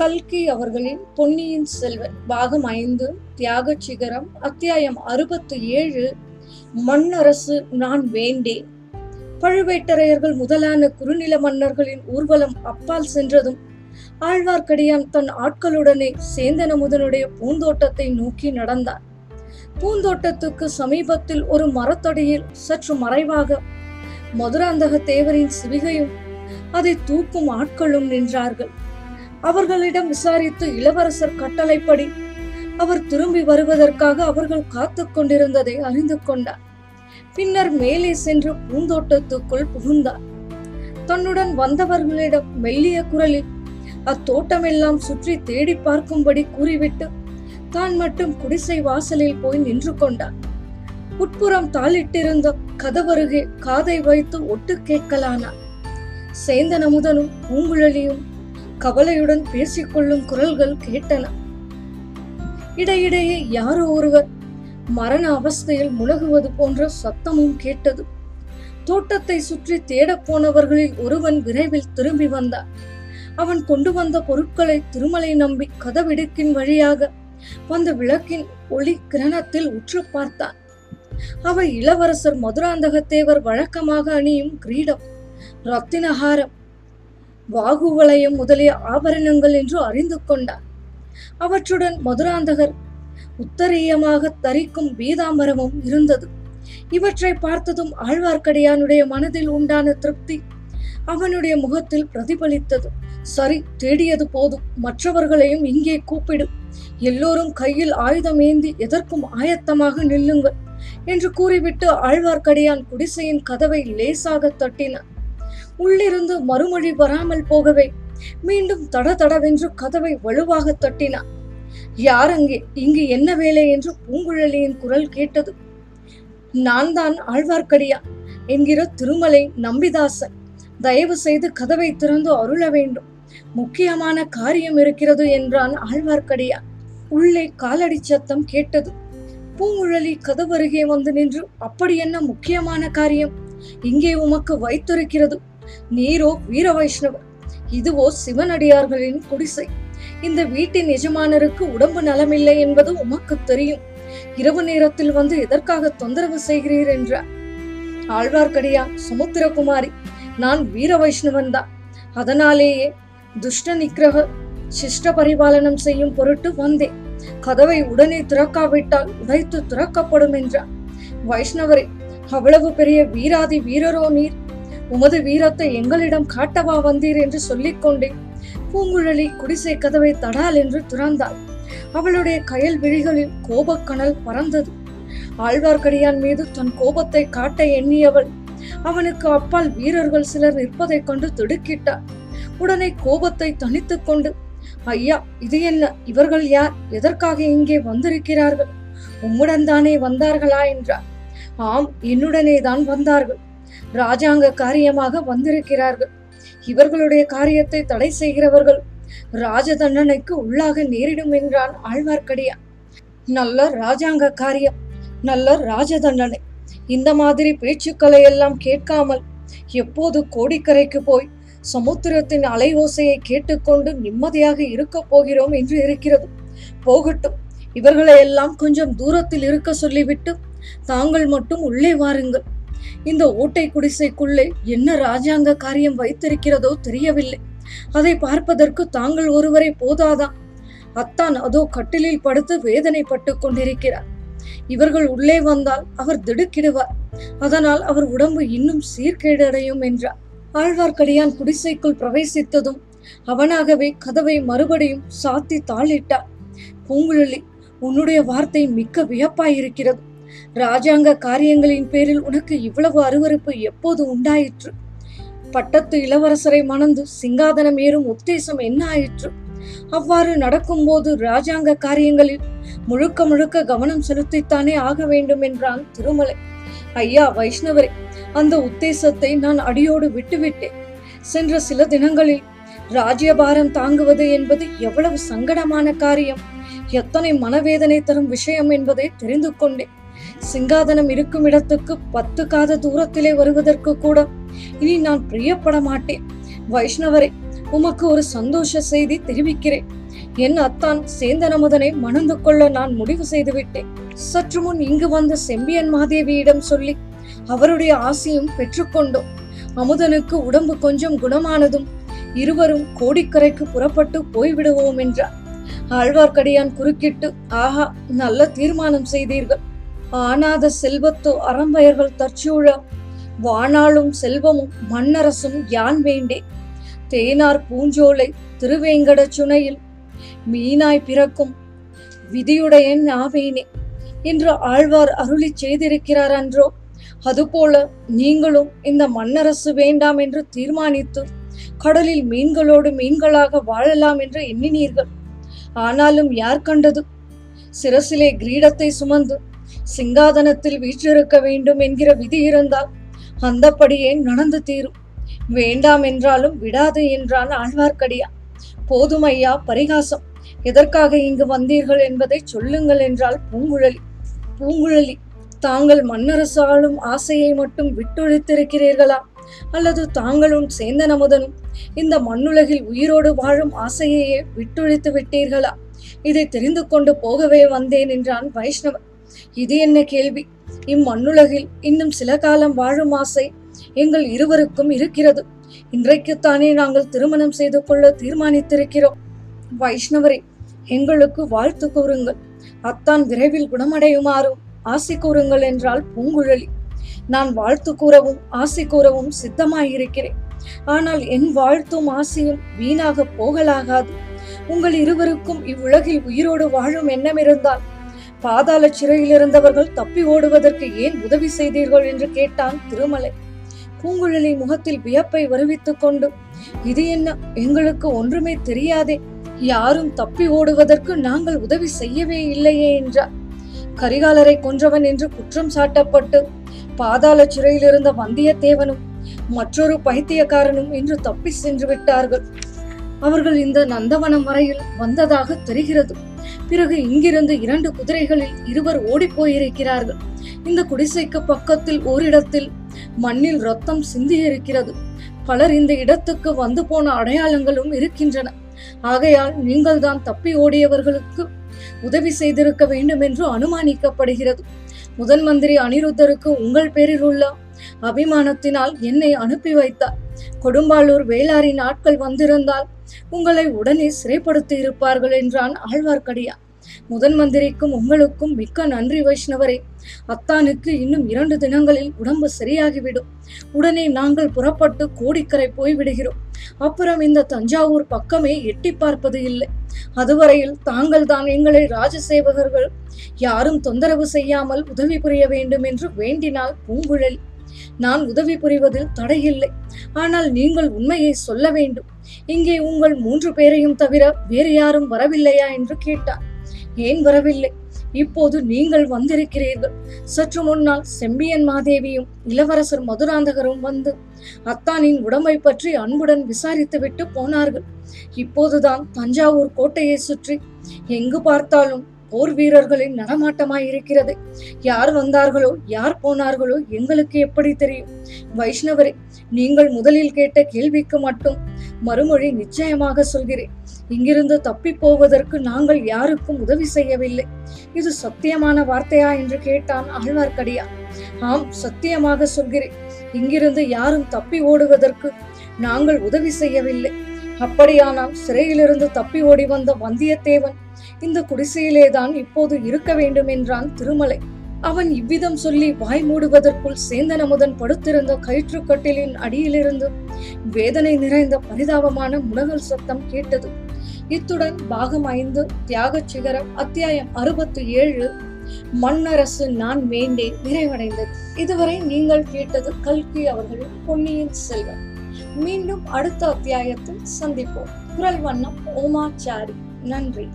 கல்கி அவர்களின் பொன்னியின் செல்வன் பாகம் ஐந்து தியாக சிகரம் அத்தியாயம் அறுபத்து ஏழு மண்ணரசு நான் வேண்டேன் பழுவேட்டரையர்கள் முதலான குறுநில மன்னர்களின் ஊர்வலம் அப்பால் சென்றதும் ஆழ்வார்க்கடியான் தன் ஆட்களுடனே சேந்தனமுதனுடைய பூந்தோட்டத்தை நோக்கி நடந்தான். பூந்தோட்டத்துக்கு சமீபத்தில் ஒரு மரத்தடியில் சற்று மறைவாக மதுராந்தக தேவரின் சிவிகையும் அதை தூக்கும் ஆட்களும் நின்றார்கள். அவர்களிடம் விசாரித்து இளவரசர் கட்டளைப்படி அவர் திரும்பி வருவதற்காக அவர்கள் காத்து கொண்டிருந்ததை அறிந்து கொண்டார். பின்னர் மேலே சென்று பூந்தோட்டத்துக்குள் புகுந்தார். தன்னுடன் வந்தவர்களிடம் மெல்லிய குரலில் அத்தோட்டமெல்லாம் சுற்றி தேடி பார்க்கும்படி கூறிவிட்டு தான் மட்டும் குடிசை வாசலில் போய் நின்று கொண்டார். உட்புறம் தாளிட்டிருந்த கதவருகே காதை வைத்து ஒட்டு கேட்கலானார். சேந்தன் அமுதனும் பூங்குழலியும் கவலையுடன் பேசிக்கொள்ளும் குரல்கள் கேட்டன. இடையிடையே யாரோ ஒருவர் மரண அவஸ்தையில் முழகுவது போன்ற சத்தமும் கேட்டது. தோட்டத்தை சுற்றி தேடப் போனவர்களில் ஒருவன் விரைவில் திரும்பி வந்தான். அவன் கொண்டு வந்த பொருட்களை திருமலை நம்பி கதவிடுக்கின் வழியாக வந்த விளக்கின் ஒளி கிரணத்தில் உற்று பார்த்தான். அவை இளவரசர் மதுராந்தகத்தேவர் வழக்கமாக அணியும் கிரீடம் ரத்தினஹாரம் வாகுவலயம் முதலிய ஆபரணங்கள் என்று அறிந்து கொண்டார். அவற்றுடன் மதுராந்தகர் உத்தரீயமாக தரிக்கும் பீதாம்பரமும் இருந்தது. இவற்றை பார்த்ததும் ஆழ்வார்க்கடியானுடைய மனதில் உண்டான திருப்தி அவனுடைய முகத்தில் பிரதிபலித்தது. சரி தேடியது போதும். மற்றவர்களையும் இங்கே கூப்பிடு. எல்லோரும் கையில் ஆயுதம் ஏந்தி எதற்கும் ஆயத்தமாக நில்லுங்கள் என்று கூறிவிட்டு ஆழ்வார்க்கடியான் குடிசையின் கதவை லேசாக தட்டினார் உள்ளிருந்து மறுமொழி வராமல் போகவே. மீண்டும் தட தடவென்று கதவை வலுவாக தட்டினான். யார் அங்கே? இங்கு என்ன வேலை? என்று பூங்குழலியின் குரல் கேட்டது. நான் தான் ஆழ்வார்க்கடியா என்கிற திருமலை நம்பிதாசன். தயவு செய்து கதவை திறந்து அருள வேண்டும். முக்கியமான காரியம் இருக்கிறது என்றான் ஆழ்வார்க்கடியா. உள்ளே காலடி சத்தம் கேட்டது. பூங்குழலி கதவருகே வந்து நின்று அப்படி என்ன முக்கியமான காரியம்? இங்கே உமக்கு வைத்திருக்கிறது. நீரோ வீர வைஷ்ணவர் இதுவோ சிவனடியார்களின் குடிசை. இந்த வீட்டின் எஜமானருக்கு உடம்பு நலமில்லை என்பது உமக்கு தெரியும். இரவு நேரத்தில் வந்து எதற்காக தொந்தரவு செய்கிறீர் என்றார் ஆழ்வார்க்கடியா சுமுத்திரகுமாரி நான் வீர வைஷ்ணவன் தான் அதனாலேயே துஷ்ட நிக்கிரக சிஷ்ட பரிபாலனம் செய்யும் பொருட்டு வந்தேன். கதவை உடனே திறக்காவிட்டால் உடைத்து திறக்கப்படும் என்றார் வைஷ்ணவரே அவ்வளவு பெரிய வீராதி வீரரோ நீர். உமது வீரத்தை எங்களிடம் காட்டவா வந்தீர் என்று சொல்லிக்கொண்டே பூங்குழலி குடிசை கதவை தடால் என்று திறந்தாள். அவளுடைய கயல் விழிகளில் கோபக்கணல் பறந்தது. ஆழ்வார்க்கடியான் மீது தன் கோபத்தை காட்ட எண்ணியவள் அவனுக்கு அப்பால் வீரர்கள் சிலர் நிற்பதைக் கண்டு திடுக்கிட்டார் உடனே கோபத்தை தனித்துக் கொண்டு ஐயா இது என்ன? இவர்கள் யார்? எதற்காக இங்கே வந்திருக்கிறார்கள்? உம்முடன் தானே வந்தார்களா? என்றார் ஆம் என்னுடனே தான் வந்தார்கள். ராஜாங்க காரியமாக வந்திருக்கிறார்கள். இவர்களுடைய காரியத்தை தடை செய்கிறவர்கள் ராஜ தண்டனைக்கு உள்ளாக நேரிடும் என்றான் ஆழ்வார்க்கடியான். நல்ல ராஜாங்க காரியம் நல்ல ராஜ தண்டனை இந்த மாதிரி பேச்சுக்களை எல்லாம் கேட்காமல் எப்போது கோடிக்கரைக்கு போய் சமுத்திரத்தின் அலை ஓசையை கேட்டுக்கொண்டு நிம்மதியாக இருக்க போகிறோம் என்று இருக்கிறது. போகட்டும் இவர்களை எல்லாம் கொஞ்சம் தூரத்தில் இருக்க சொல்லிவிட்டு தாங்கள் மட்டும் உள்ளே வாருங்கள். இந்த ஓட்டை குடிசைக்குள்ளே என்ன ராஜாங்க காரியம் வைத்திருக்கிறதோ தெரியவில்லை. அதை பார்ப்பதற்கு தாங்கள் ஒருவரை போதாதா? அத்தான் அதோ கட்டிலில் படுத்து வேதனைப்பட்டு கொண்டிருக்கிறார். இவர்கள் உள்ளே வந்தால் அவர் திடுக்கிடுவார். அதனால் அவர் உடம்பு இன்னும் சீர்கேடடையும் என்றார். ஆழ்வார்க்கடியான் குடிசைக்குள் பிரவேசித்ததும் அவனாகவே கதவை மறுபடியும் சாத்தி தாளிட்டார். பூங்குழலி உன்னுடைய வார்த்தை மிக்க வியப்பாயிருக்கிறது. ராஜாங்க காரியங்களின் பேரில் உனக்கு இவ்வளவு அருவருப்பு எப்போது உண்டாயிற்று? பட்டத்து இளவரசரை மணந்து சிங்காதனம் ஏறும் உத்தேசம் என்ன ஆயிற்று? அவ்வாறு நடக்கும்போது ராஜாங்க காரியங்களில் முழுக்க முழுக்க கவனம் செலுத்தித்தானே ஆக வேண்டும் என்றான் திருமலை. ஐயா வைஷ்ணவரே அந்த உத்தேசத்தை நான் அடியோடு விட்டுவிட்டேன். சென்ற சில தினங்களில் ராஜ்யபாரம் தாங்குவது என்பது எவ்வளவு சங்கடமான காரியம். எத்தனை மனவேதனை தரும் விஷயம் என்பதை தெரிந்து கொண்டேன். சிங்காதனம் இருக்கும் இடத்துக்கு பத்து காத தூரத்திலே வருவதற்கு கூட இனி நான் பிரியப்பட மாட்டேன். வைஷ்ணவரே உமக்கு ஒரு சந்தோஷ செய்தி தெரிவிக்கிறேன். என் அத்தான் சேந்தன் அமுதனை மணந்து கொள்ள நான் முடிவு செய்து விட்டேன் சற்று முன் இங்கு வந்த செம்பியன் மாதேவியிடம் சொல்லி அவருடைய ஆசையும் பெற்றுக்கொண்டோம் அமுதனுக்கு உடம்பு கொஞ்சம் குணமானதும் இருவரும் கோடிக்கரைக்கு புறப்பட்டு போய்விடுவோம் என்றார். ஆழ்வார்க்கடியான் குறுக்கிட்டு ஆஹா நல்ல தீர்மானம் செய்தீர்கள். ஆனாத செல்வத்தோ அறம்பயர்கள் தற்சூழ வாணாளும் செல்வமும் மன்னரசும் யான் வேண்டே? தேனார் பூஞ்சோலை திருவேங்கட சுனையில் மீனாய் பிறக்கும் விதியுடையன் ஆவேனே? என்று ஆழ்வார் அருளிச் செய்திருக்கிறார் அன்றோ? அதுபோல நீங்களும் இந்த மன்னரசு வேண்டாம் என்று தீர்மானித்து கடலில் மீன்களோடு மீன்களாக வாழலாம் என்று எண்ணினீர்கள். ஆனாலும் யார் கண்டது? சிரசிலே கிரீடத்தை சுமந்து சிங்காதனத்தில் வீற்றிருக்க வேண்டும் என்கிற விதி இருந்தால் அந்தப்படியே நடந்து தீரும். வேண்டாம் என்றாலும் விடாது என்றான் ஆழ்வார்க்கடியா. போதும் ஐயா பரிகாசம். எதற்காக இங்கு வந்தீர்கள் என்பதை சொல்லுங்கள் என்றால் பூங்குழலி. பூங்குழலி தாங்கள் மன்னரசாலும் ஆசையை மட்டும் விட்டொழித்திருக்கிறீர்களா? அல்லது தாங்களும் சேந்தன் அமுதனும் இந்த மண்ணுலகில் உயிரோடு வாழும் ஆசையையே விட்டொழித்து விட்டீர்களா? இதை தெரிந்து கொண்டு போகவே வந்தேன் என்றான் வைஷ்ணவன். இது என்ன கேள்வி? இம்மண்ணுலகில் இன்னும் சில காலம் வாழும் ஆசை எங்கள் இருவருக்கும் இருக்கிறது. இன்றைக்குத்தானே நாங்கள் திருமணம் செய்து கொள்ள தீர்மானித்திருக்கிறோம். வைஷ்ணவரே எங்களுக்கு வாழ்த்து கூறுங்கள். அத்தான் விரைவில் குணமடையுமாறும் ஆசை கூறுங்கள் என்றால் பூங்குழலி. நான் வாழ்த்து கூறவும் ஆசை கூறவும் சித்தமாயிருக்கிறேன். ஆனால் என் வாழ்த்தும் ஆசையும் வீணாக போகலாகாது. உங்கள் இருவருக்கும் இவ்வுலகில் உயிரோடு வாழும் எண்ணம் இருந்தால் பாதாள சிறையில் இருந்தவர்கள் தப்பி ஓடுவதற்கு ஏன் உதவி செய்தீர்கள் என்று கேட்டான் திருமலை. பூங்குழலி முகத்தில் வியப்பை வருவித்துக் கொண்டு இது என்ன? எங்களுக்கு ஒன்றுமே தெரியாதே. யாரும் தப்பி ஓடுவதற்கு நாங்கள் உதவி செய்யவே இல்லையே என்றார் கரிகாலரை கொன்றவன் என்று குற்றம் சாட்டப்பட்டு பாதாள சிறையில் இருந்த வந்தியத்தேவனும் மற்றொரு பைத்தியக்காரனும் இன்று தப்பி சென்று விட்டார்கள். அவர்கள் இந்த நந்தவனம் வரையில் வந்ததாக தெரிகிறது. பிறகு இங்கிருந்து இரண்டு குதிரைகளில் இருவர் ஓடிப்போயிருக்கிறார்கள். இந்த குடிசைக்கு பக்கத்தில் ஓரிடத்தில் மண்ணில் ரத்தம் சிந்தியிருக்கிறது. பலர் இந்த இடத்துக்கு வந்து போன அடையாளங்களும் இருக்கின்றன. ஆகையால் நீங்கள்தான் தப்பி ஓடியவர்களுக்கு உதவி செய்திருக்க வேண்டும் என்று அனுமானிக்கப்படுகிறது. முதன் மந்திரி அனிருத்தருக்கு உங்கள் பேரில் உள்ள அபிமானத்தினால் என்னை அனுப்பி வைத்தார். கொடும்பாளூர் வேளாரின் ஆட்கள் வந்திருந்தால் உங்களை உடனே சிறைப்படுத்தி இருப்பார்கள் என்றான் ஆழ்வார்க்கடியான் முதன் மந்திரிக்கும் உங்களுக்கும் மிக்க நன்றி வைஷ்ணவரே. அத்தானுக்கு இன்னும் இரண்டு தினங்களில் உடம்பு சரியாகிவிடும். உடனே நாங்கள் புறப்பட்டு கோடிக்கரை போய்விடுகிறோம். அப்புறம் இந்த தஞ்சாவூர் பக்கமே எட்டி பார்ப்பது இல்லை. அதுவரையில் தாங்கள் தான் எங்களை ராஜசேவகர்கள். யாரும் தொந்தரவு செய்யாமல் உதவி புரிய வேண்டும் என்று வேண்டினாள் பூங்குழலி. நான் உதவி புரிவதில் தடையில்லை. ஆனால் நீங்கள் உண்மையை சொல்ல வேண்டும். இங்கே உங்கள் மூன்று பேரையும் தவிர வேறு யாரும் வரவில்லையா என்று கேட்டார். ஏன் வரவில்லை? இப்போது நீங்கள் வந்திருக்கிறீர்கள். சற்று முன்னால் செம்பியன் மாதேவியும் இளவரசர் மதுராந்தகரும் வந்து அத்தானின் உடம்பை பற்றி அன்புடன் விசாரித்துவிட்டு போனார்கள். இப்போதுதான் தஞ்சாவூர் கோட்டையை சுற்றி எங்கு பார்த்தாலும் போர் வீரர்களின் நடமாட்டமாய் இருக்கிறது. யார் வந்தார்களோ யார் போனார்களோ எங்களுக்கு எப்படி தெரியும்? வைஷ்ணவரே நீங்கள் முதலில் கேட்ட கேள்விக்கு மட்டும் மறுமொழி நிச்சயமாக சொல்கிறேன். இங்கிருந்து தப்பி போவதற்கு நாங்கள் யாருக்கும் உதவி செய்யவில்லை. இது சத்தியமான வார்த்தையா என்று கேட்டான் ஆழ்வார்க்கடியா. ஆம் சத்தியமாக சொல்கிறேன். இங்கிருந்து யாரும் தப்பி ஓடுவதற்கு நாங்கள் உதவி செய்யவில்லை. அப்படியானால் சிறையிலிருந்து தப்பி ஓடி வந்த வந்தியத்தேவன் இந்த குடிசையிலேதான் இப்போது இருக்க வேண்டும் என்றான் திருமலை. அவன் இவ்விதம் சொல்லி வாய் மூடுவதற்குள் சேந்தன் அமுதன் படுத்திருந்த கயிற்றுக்கட்டிலின் அடியிலிருந்து வேதனை நிறைந்த பரிதாபமான முனகல் சத்தம் கேட்டது. இத்துடன் பாகம் ஐந்து தியாகச் சிகரம் அத்தியாயம் அறுபத்தி ஏழு மண்ணரசு நான் வேண்டேன் நிறைவடைந்தது. இதுவரை நீங்கள் கேட்டது கல்கி அவர்களின் பொன்னியின் செல்வன். மீண்டும் அடுத்த அத்தியாயத்தில் சந்திப்போம். குரல் வண்ணம் ஓமாச்சாரி நன்றி.